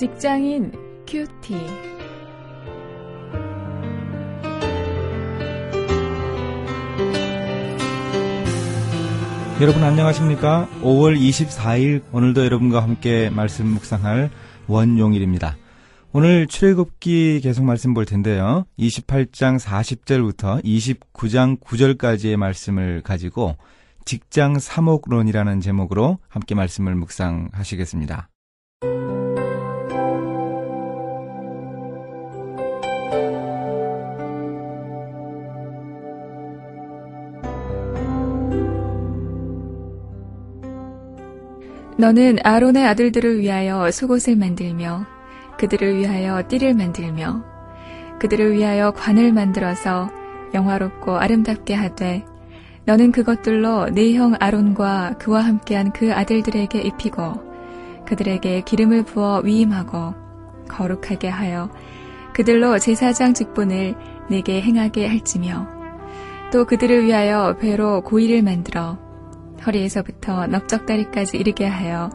직장인 큐티. 여러분 안녕하십니까? 5월 24일 오늘도 여러분과 함께 말씀 묵상할 원용일입니다. 오늘 출애굽기 계속 말씀 볼 텐데요. 28장 40절부터 29장 9절까지의 말씀을 가지고 직장 사목론이라는 제목으로 함께 말씀을 묵상하시겠습니다. 너는 아론의 아들들을 위하여 속옷을 만들며 그들을 위하여 띠를 만들며 그들을 위하여 관을 만들어서 영화롭고 아름답게 하되 너는 그것들로 네 형 아론과 그와 함께한 그 아들들에게 입히고 그들에게 기름을 부어 위임하고 거룩하게 하여 그들로 제사장 직분을 내게 행하게 할지며 또 그들을 위하여 배로 고이를 만들어 허리에서부터 넓적다리까지 이르게 하여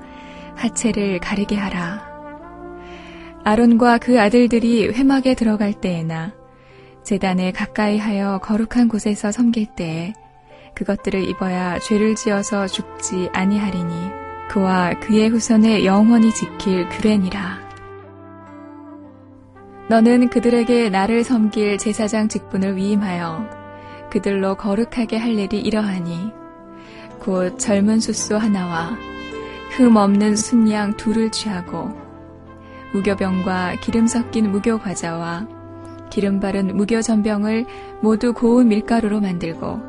하체를 가리게 하라. 아론과 그 아들들이 회막에 들어갈 때에나 재단에 가까이 하여 거룩한 곳에서 섬길 때에 그것들을 입어야 죄를 지어서 죽지 아니하리니 그와 그의 후손에 영원히 지킬 규례니라. 너는 그들에게 나를 섬길 제사장 직분을 위임하여 그들로 거룩하게 할 일이 이러하니 곧 젊은 숫소 하나와 흠 없는 순양 둘을 취하고 무교병과 기름 섞인 무교 과자와 기름 바른 무교 전병을 모두 고운 밀가루로 만들고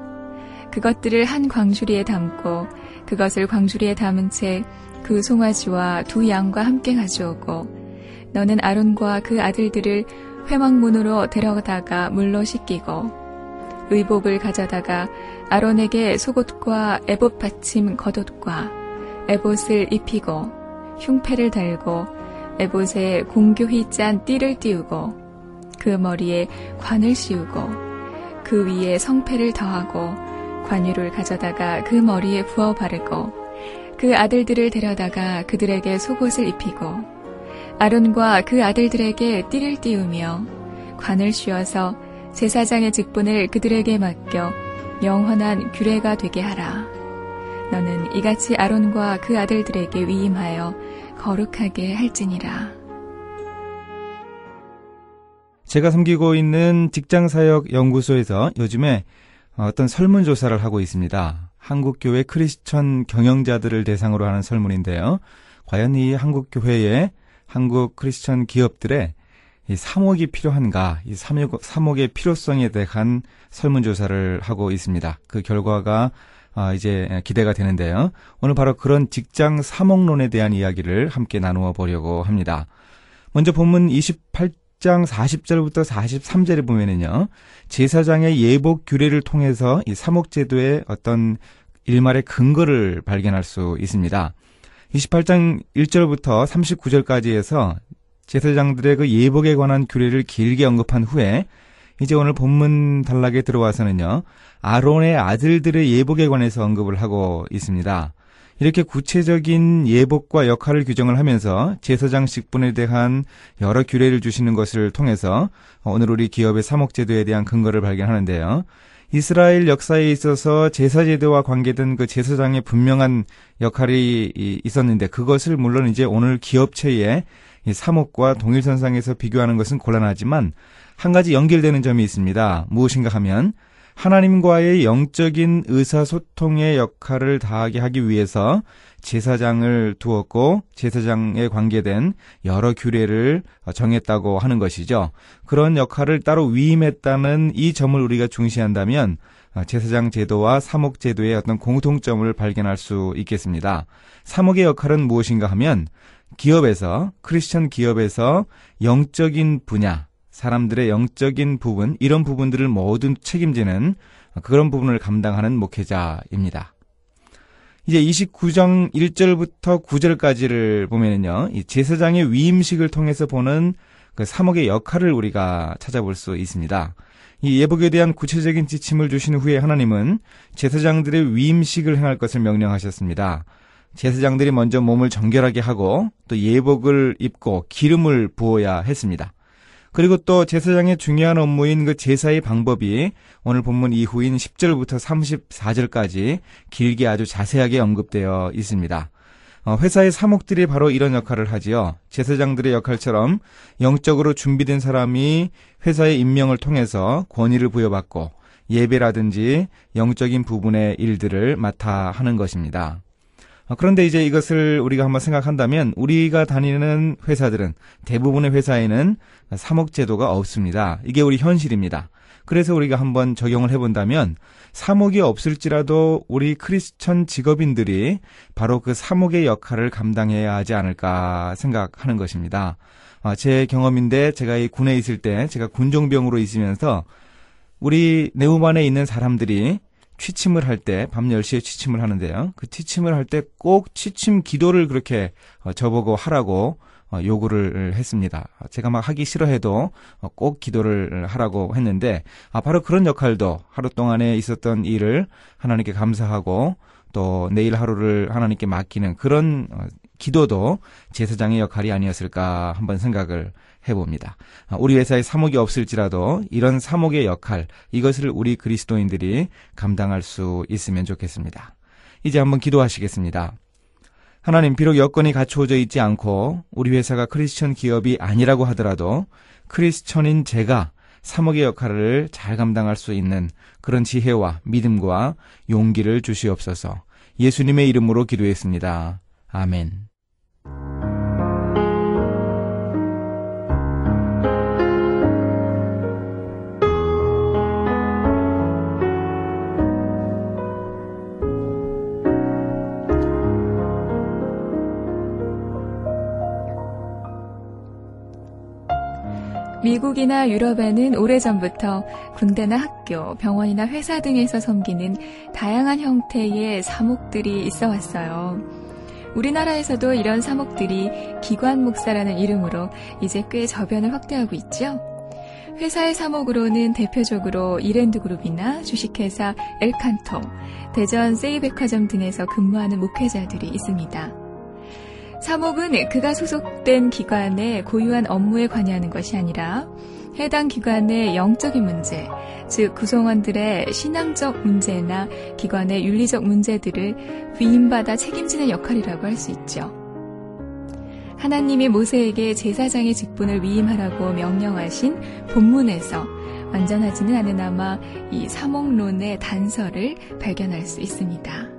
그것들을 한 광주리에 담고 그것을 광주리에 담은 채 그 송아지와 두 양과 함께 가져오고 너는 아론과 그 아들들을 회막문으로 데려다가 물로 씻기고 의복을 가져다가 아론에게 속옷과 에봇 받침 겉옷과 에봇을 입히고 흉패를 달고 에봇에 공교히 짠 띠를 띄우고 그 머리에 관을 씌우고 그 위에 성패를 더하고 관유를 가져다가 그 머리에 부어 바르고 그 아들들을 데려다가 그들에게 속옷을 입히고 아론과 그 아들들에게 띠를 띄우며 관을 씌워서 제사장의 직분을 그들에게 맡겨 영원한 규례가 되게 하라. 너는 이같이 아론과 그 아들들에게 위임하여 거룩하게 할지니라. 제가 섬기고 있는 직장사역 연구소에서 요즘에 어떤 설문조사를 하고 있습니다. 한국교회 크리스천 경영자들을 대상으로 하는 설문인데요. 과연 이 한국교회의 한국 크리스천 기업들의 이 사목이 필요한가, 이 사목, 사목의 필요성에 대한 설문조사를 하고 있습니다. 그 결과가 아, 이제 기대가 되는데요. 오늘 바로 그런 직장 사목론에 대한 이야기를 함께 나누어 보려고 합니다. 먼저 본문 28장 40절부터 43절에 보면은요, 제사장의 예복 규례를 통해서 이 사목제도의 어떤 일말의 근거를 발견할 수 있습니다. 28장 1절부터 39절까지 해서 제사장들의 그 예복에 관한 규례를 길게 언급한 후에 이제 오늘 본문 단락에 들어와서는요. 아론의 아들들의 예복에 관해서 언급을 하고 있습니다. 이렇게 구체적인 예복과 역할을 규정을 하면서 제사장 직분에 대한 여러 규례를 주시는 것을 통해서 오늘 우리 기업의 사목제도에 대한 근거를 발견하는데요. 이스라엘 역사에 있어서 제사 제도와 관계된 그 제사장의 분명한 역할이 있었는데 그것을 물론 이제 오늘 기업체의 사목과 동일선상에서 비교하는 것은 곤란하지만 한 가지 연결되는 점이 있습니다. 무엇인가 하면 하나님과의 영적인 의사소통의 역할을 다하게 하기 위해서 제사장을 두었고 제사장에 관계된 여러 규례를 정했다고 하는 것이죠. 그런 역할을 따로 위임했다는 이 점을 우리가 중시한다면 제사장 제도와 사목 제도의 어떤 공통점을 발견할 수 있겠습니다. 사목의 역할은 무엇인가 하면 기업에서 크리스천 기업에서 영적인 분야, 사람들의 영적인 부분 이런 부분들을 모두 책임지는 그런 부분을 감당하는 목회자입니다. 이제 29장 1절부터 9절까지를 보면은요, 이 제사장의 위임식을 통해서 보는 그 사목의 역할을 우리가 찾아볼 수 있습니다. 이 예복에 대한 구체적인 지침을 주신 후에 하나님은 제사장들의 위임식을 행할 것을 명령하셨습니다. 제사장들이 먼저 몸을 정결하게 하고 또 예복을 입고 기름을 부어야 했습니다. 그리고 또 제사장의 중요한 업무인 그 제사의 방법이 오늘 본문 이후인 10절부터 34절까지 길게 아주 자세하게 언급되어 있습니다. 어, 회사의 사목들이 바로 이런 역할을 하지요. 제사장들의 역할처럼 영적으로 준비된 사람이 회사의 임명을 통해서 권위를 부여받고 예배라든지 영적인 부분의 일들을 맡아 하는 것입니다. 어, 그런데 이제 이것을 우리가 한번 생각한다면 우리가 다니는 회사들은 대부분의 회사에는 사목제도가 없습니다. 이게 우리 현실입니다. 그래서 우리가 한번 적용을 해본다면 사목이 없을지라도 우리 크리스천 직업인들이 바로 그 사목의 역할을 감당해야 하지 않을까 생각하는 것입니다. 어, 제 경험인데 제가 이 군에 있을 때 제가 군종병으로 있으면서 우리 내후반에 있는 사람들이 취침을 할 때, 밤 10시에 취침을 하는데요. 그 취침을 할 때 꼭 취침 기도를 그렇게 어, 저보고 하라고 어, 요구를 했습니다. 제가 막 하기 싫어해도 어, 꼭 기도를 하라고 했는데, 아, 바로 그런 역할도 하루 동안에 있었던 일을 하나님께 감사하고 또 내일 하루를 하나님께 맡기는 그런 기도도 제사장의 역할이 아니었을까 한번 생각을 해봅니다. 아, 우리 회사에 사목이 없을지라도 이런 사목의 역할, 이것을 우리 그리스도인들이 감당할 수 있으면 좋겠습니다. 이제 한번 기도하시겠습니다. 하나님, 비록 여건이 갖추어져 있지 않고 우리 회사가 크리스천 기업이 아니라고 하더라도 크리스천인 제가 사목의 역할을 잘 감당할 수 있는 그런 지혜와 믿음과 용기를 주시옵소서 예수님의 이름으로 기도했습니다. 아멘. 미국이나 유럽에는 오래전부터 군대나 학교, 병원이나 회사 등에서 섬기는 다양한 형태의 사목들이 있어 왔어요. 우리나라에서도 이런 사목들이 기관 목사라는 이름으로 이제 꽤 저변을 확대하고 있죠. 회사의 사목으로는 대표적으로 이랜드 그룹이나 주식회사 엘칸토, 대전 세이백화점 등에서 근무하는 목회자들이 있습니다. 사목은 그가 소속된 기관의 고유한 업무에 관여하는 것이 아니라 해당 기관의 영적인 문제, 즉 구성원들의 신앙적 문제나 기관의 윤리적 문제들을 위임받아 책임지는 역할이라고 할 수 있죠. 하나님이 모세에게 제사장의 직분을 위임하라고 명령하신 본문에서 완전하지는 않으나마 이 사목론의 단서를 발견할 수 있습니다.